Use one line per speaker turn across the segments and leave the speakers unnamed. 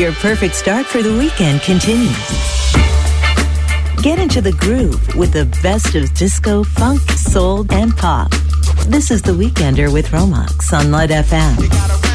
your perfect start for the weekend continues. Get into the groove with the best of disco, funk, soul, and pop. This is The Weekender with Romax on Light FM.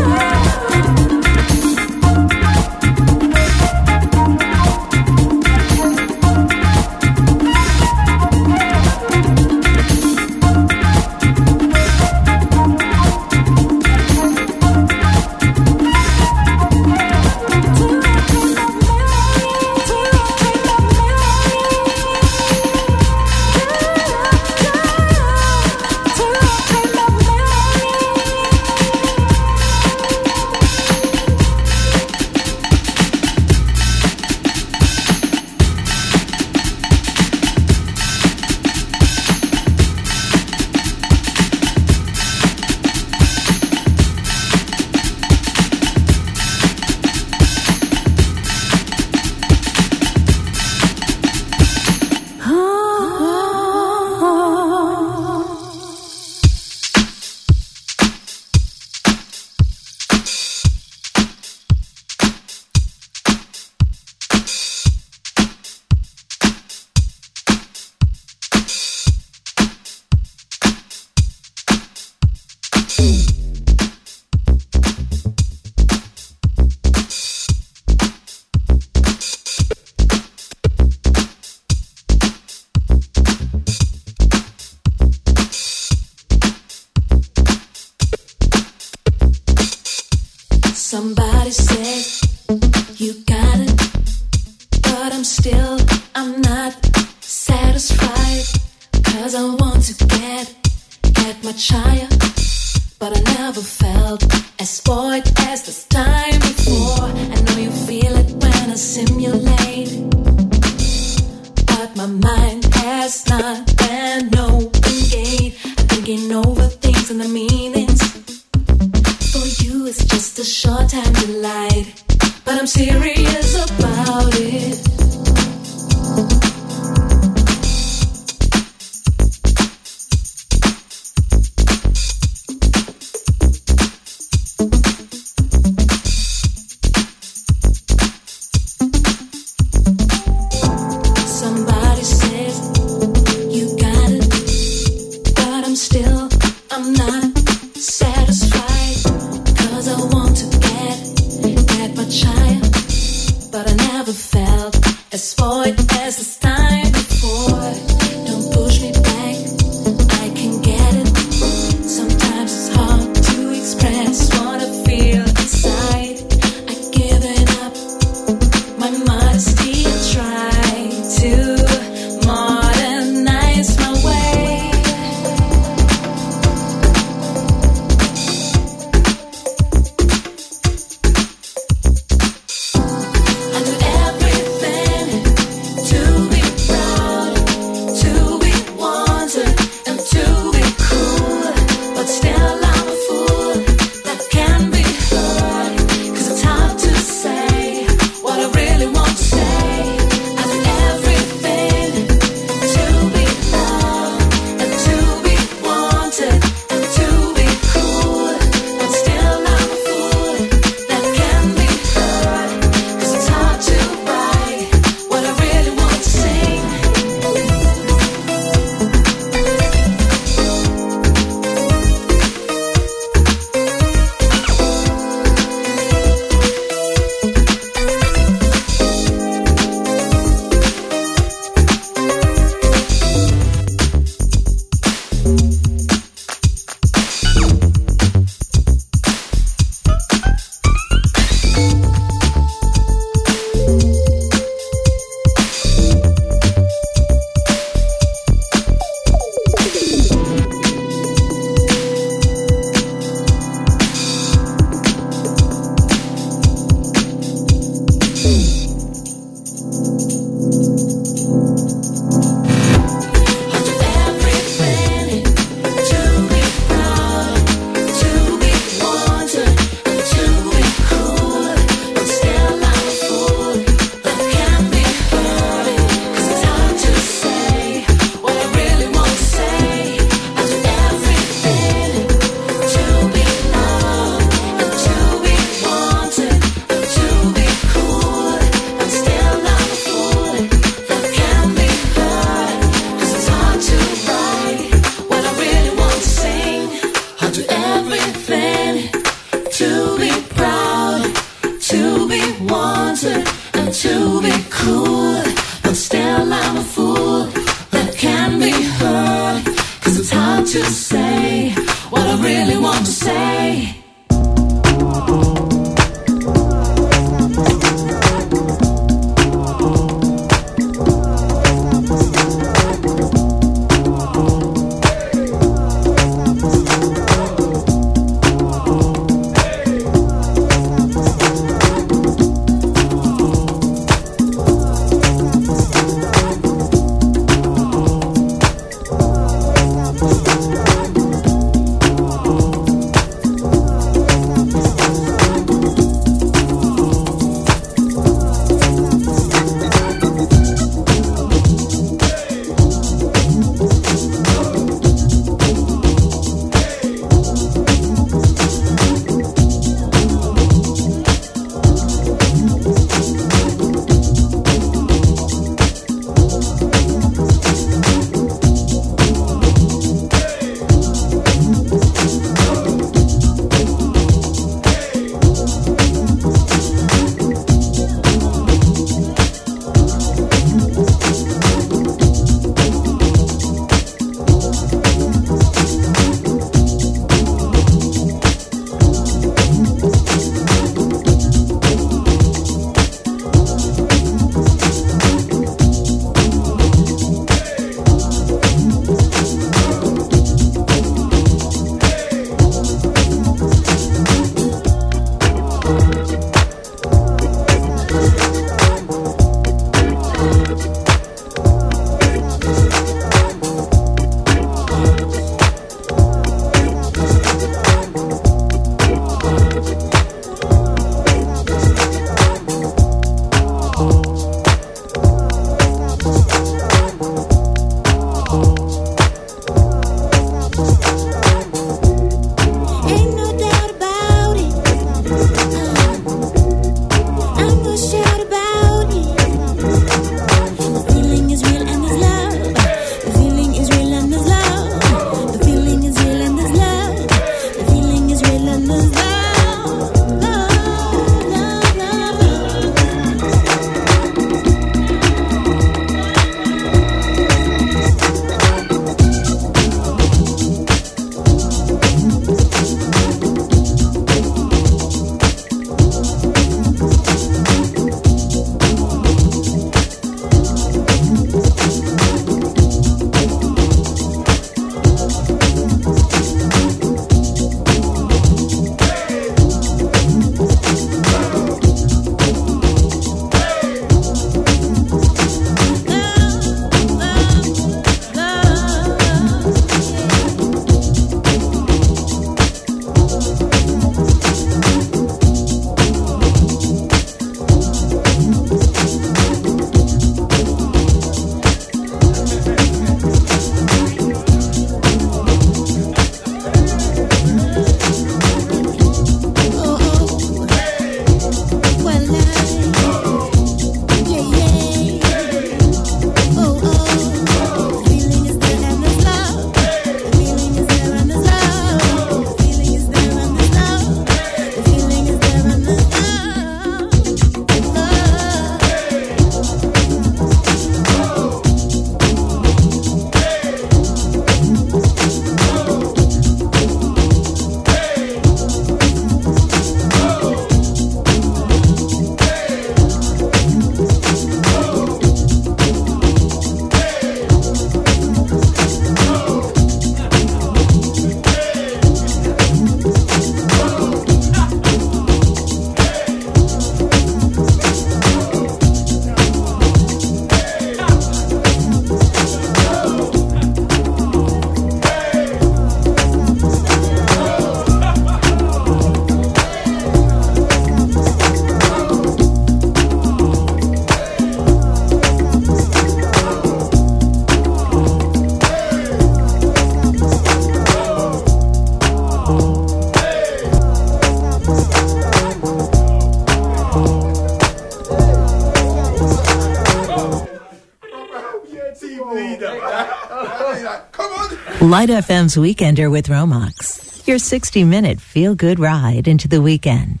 Light FM's Weekender with Romax. Your 60 minute feel good ride into the weekend.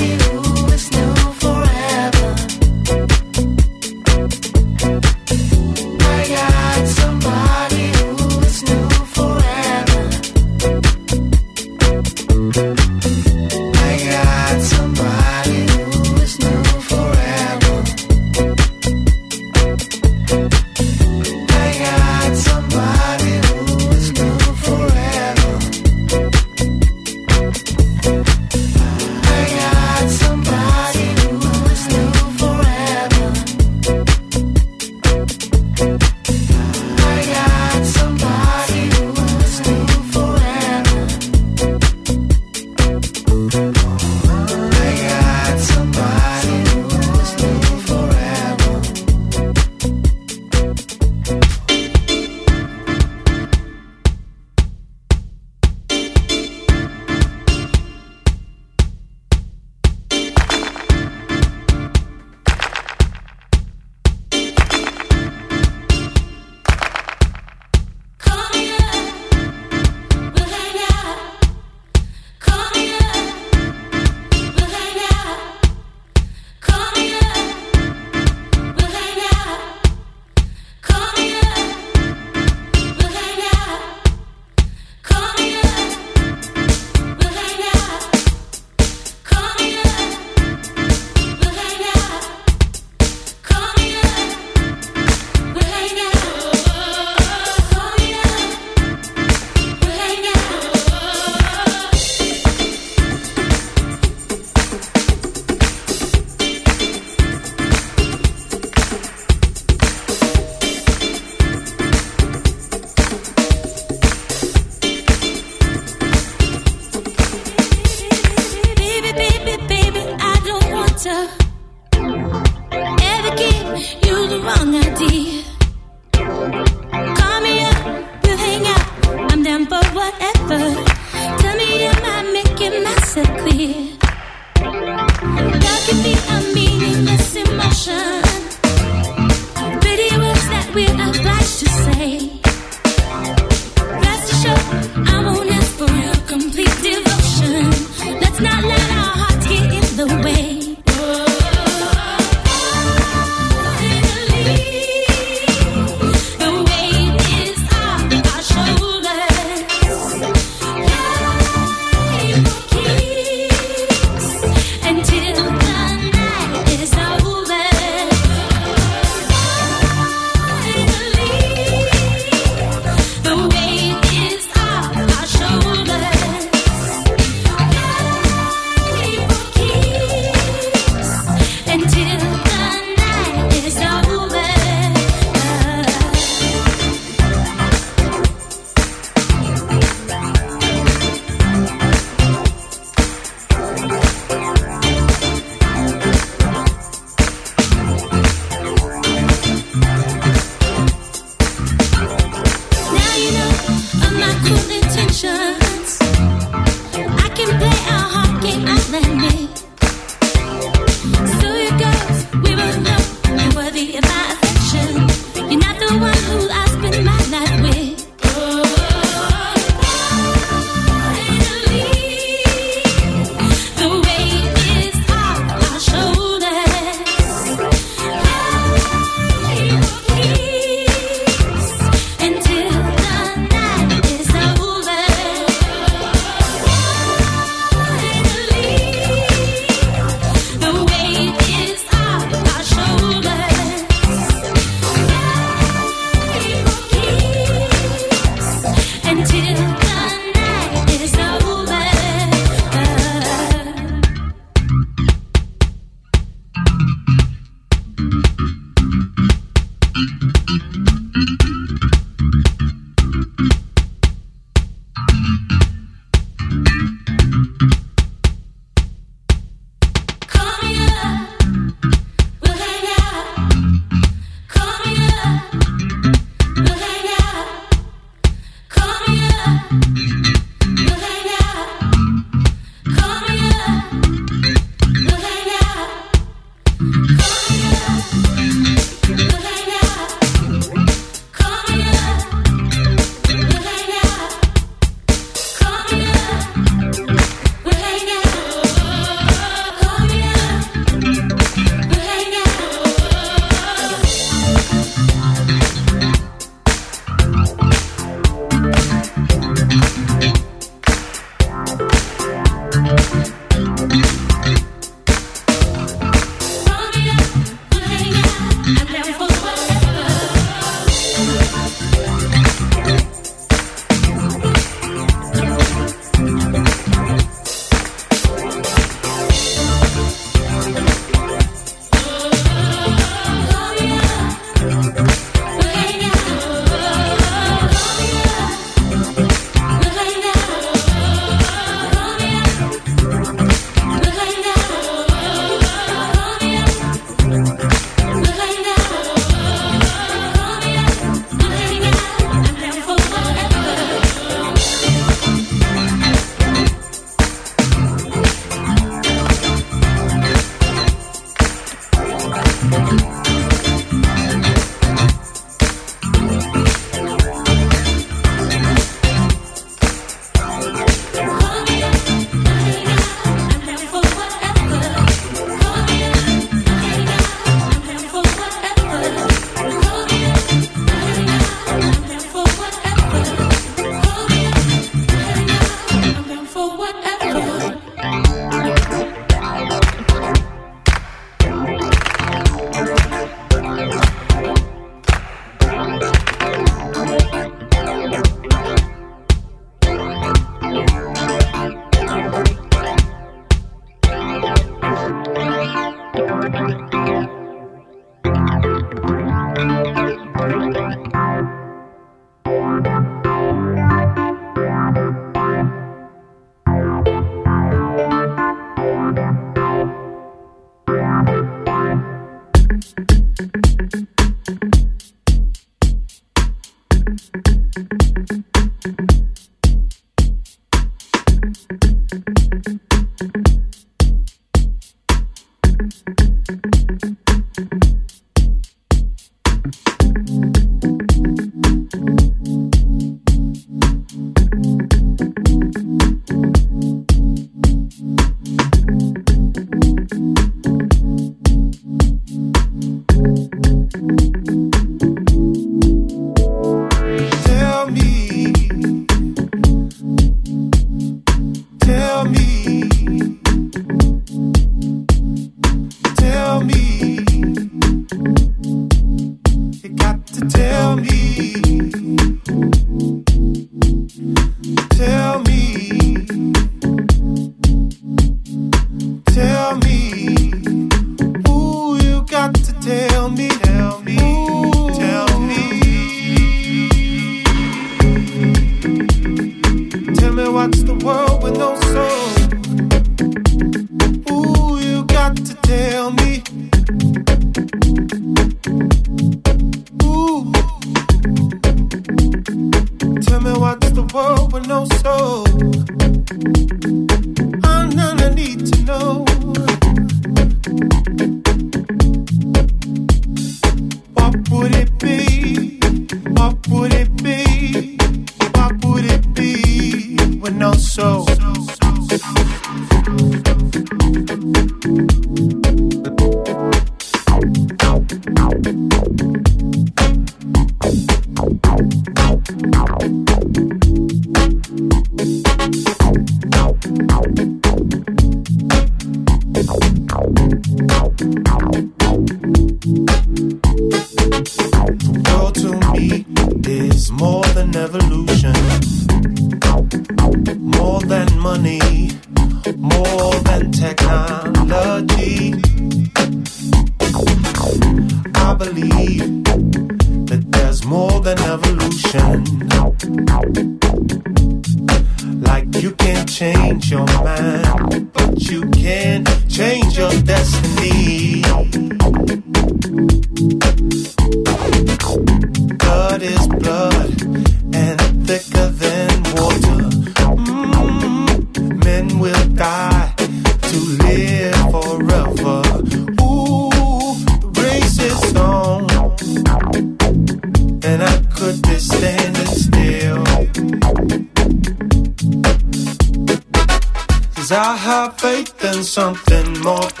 Tell me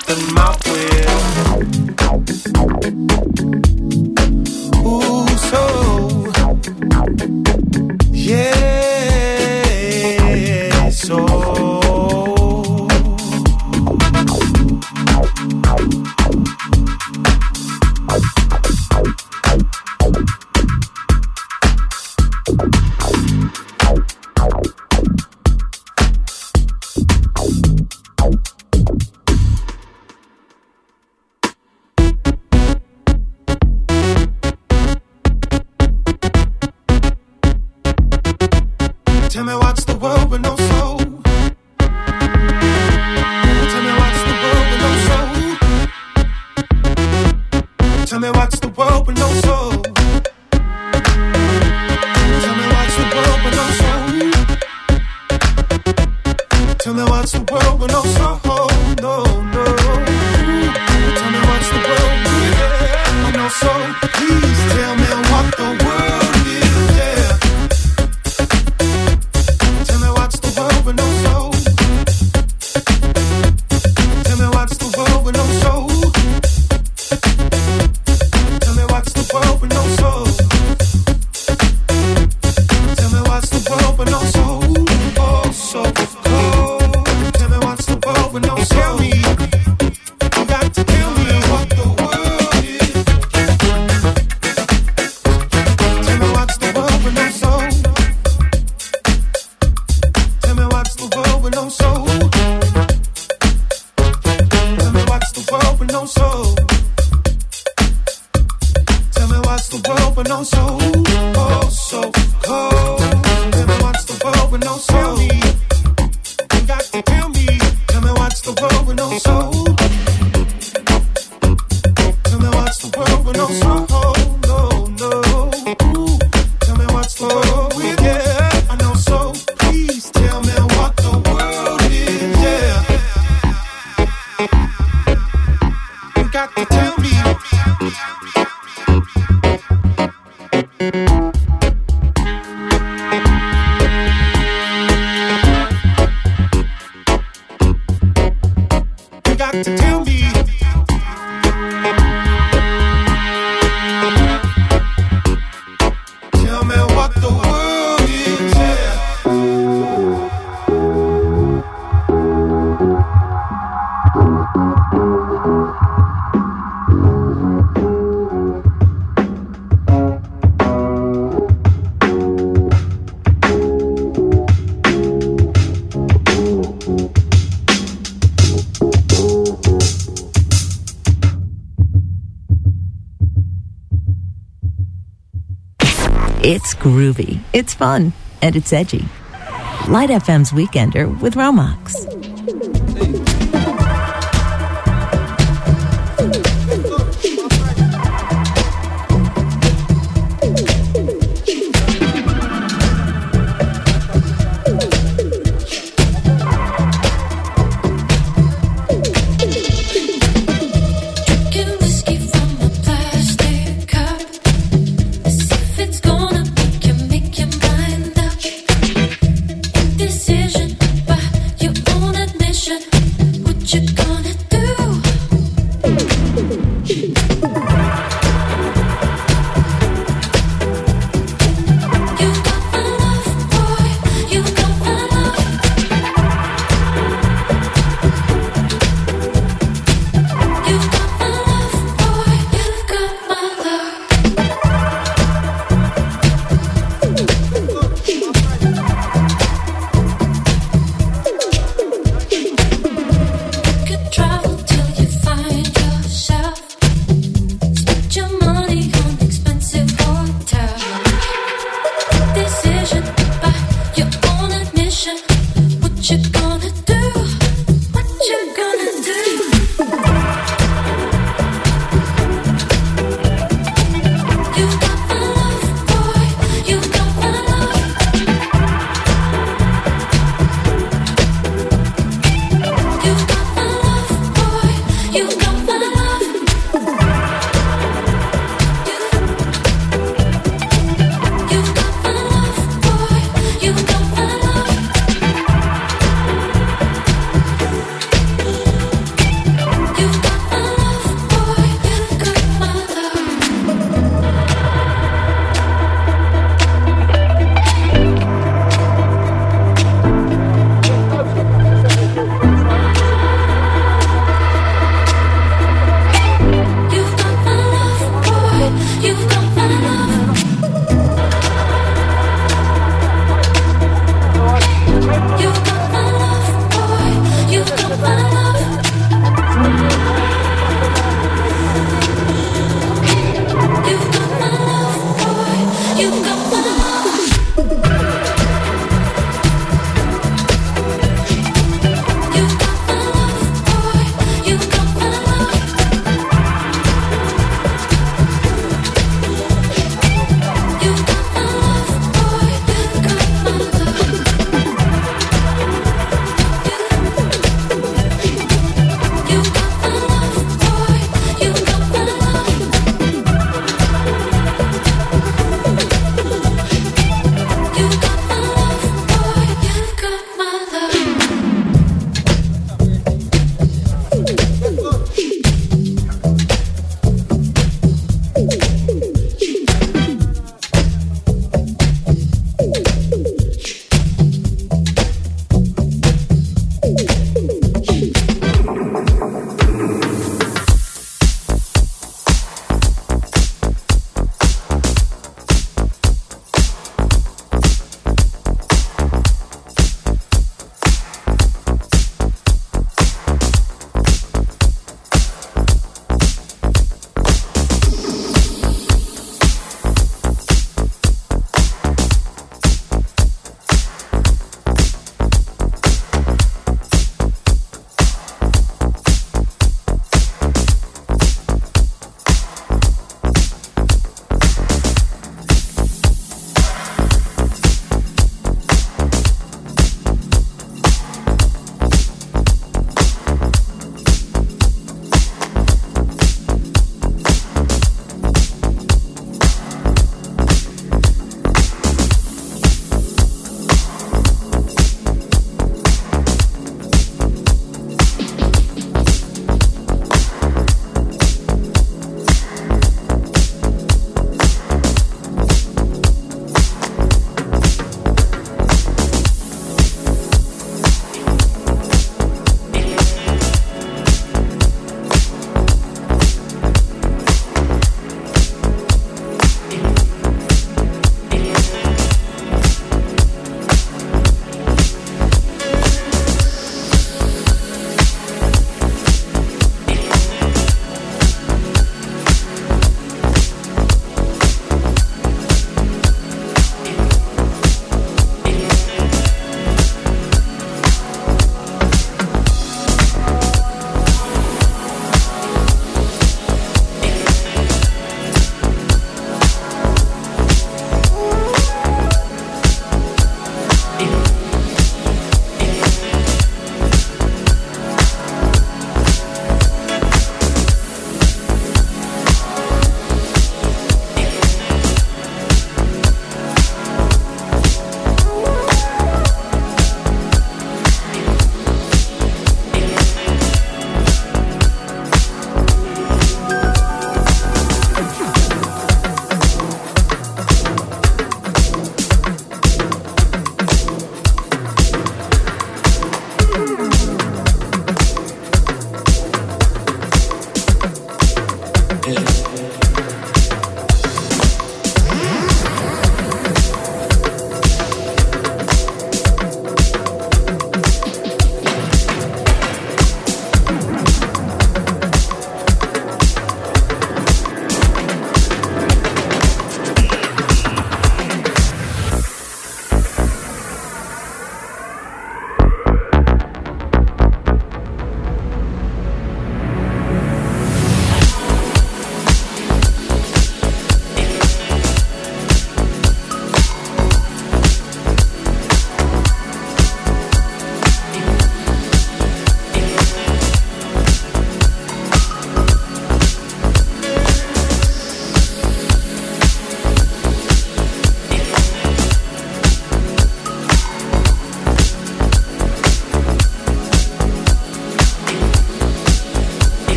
with no skill. It's fun, and it's edgy. Light FM's Weekender with Romax.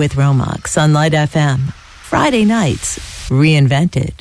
With Romax on Light FM. Friday nights, reinvented.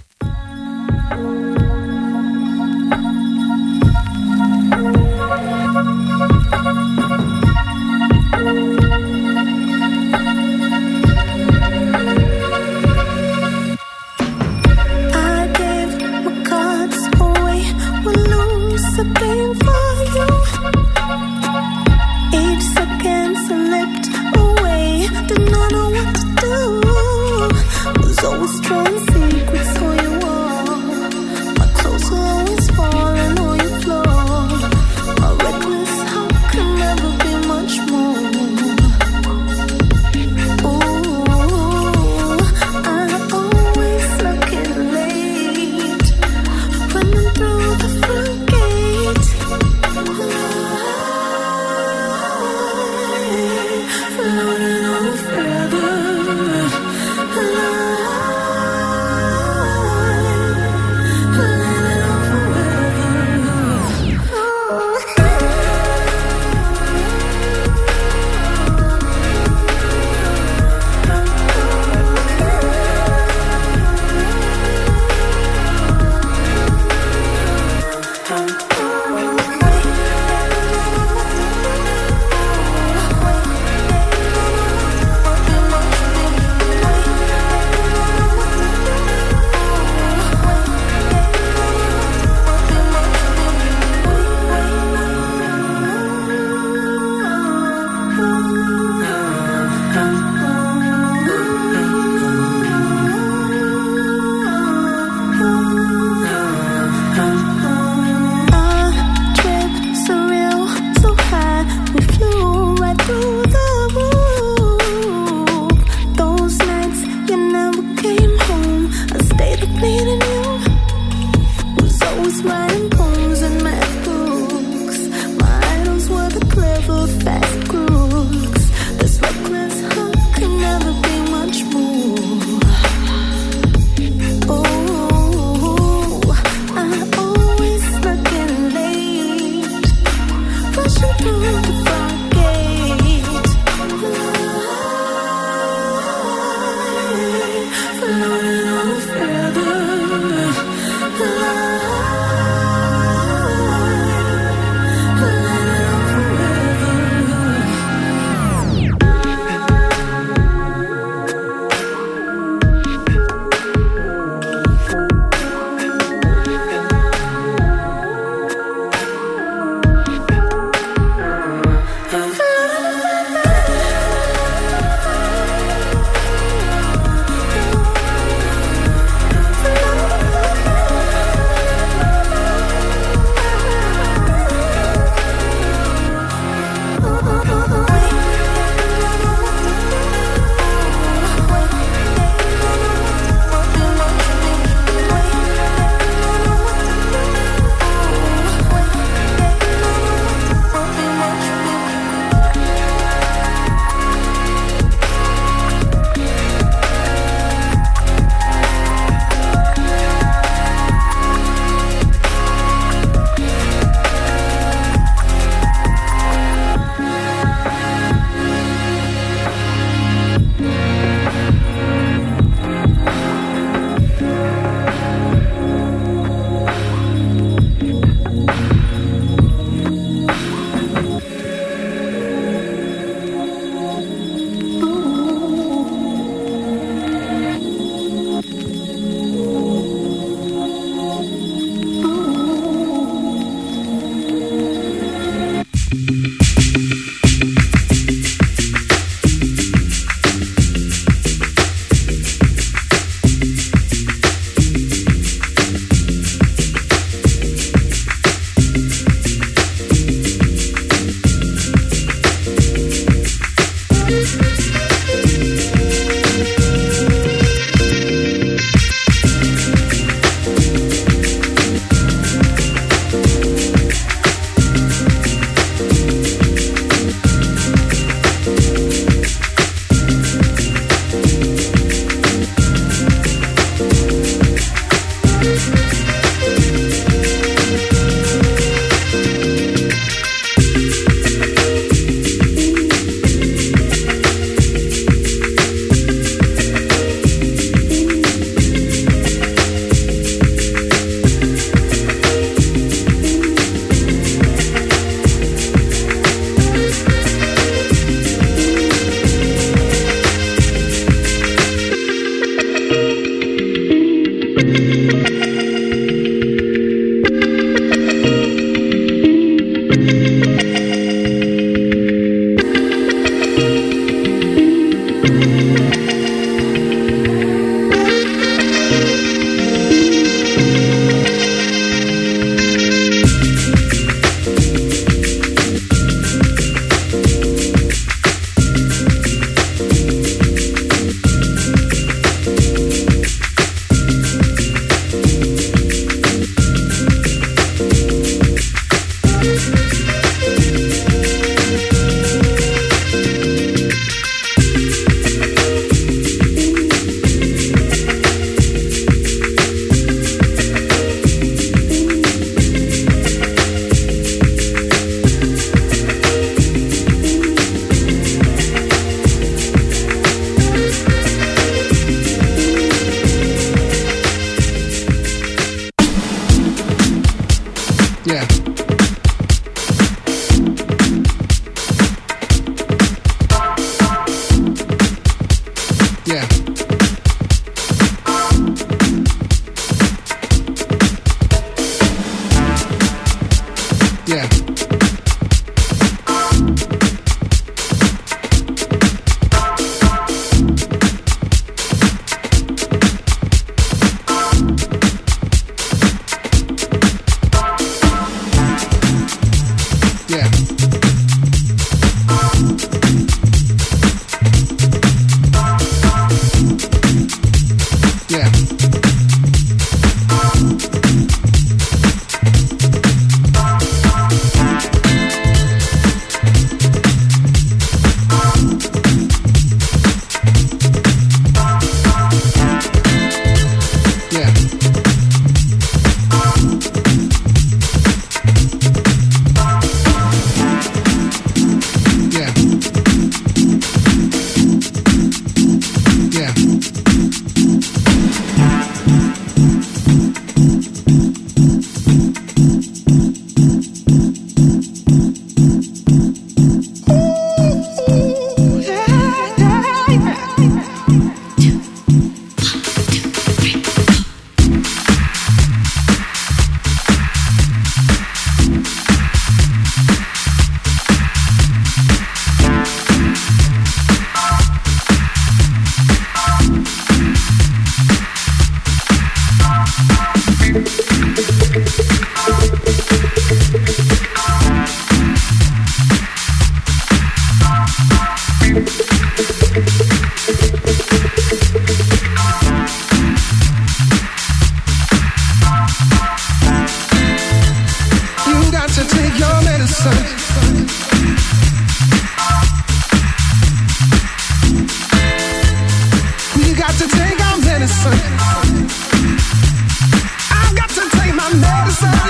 sun.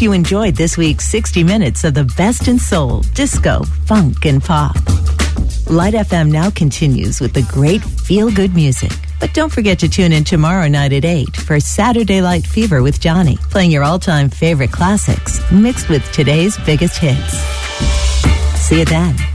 Hope you enjoyed this week's 60 minutes of the best in soul, disco, funk, and pop. Light FM now continues with the great feel good music. But don't forget to tune in tomorrow night at 8 for Saturday Light Fever with Johnny, playing your all time favorite classics mixed with today's biggest hits. See you then.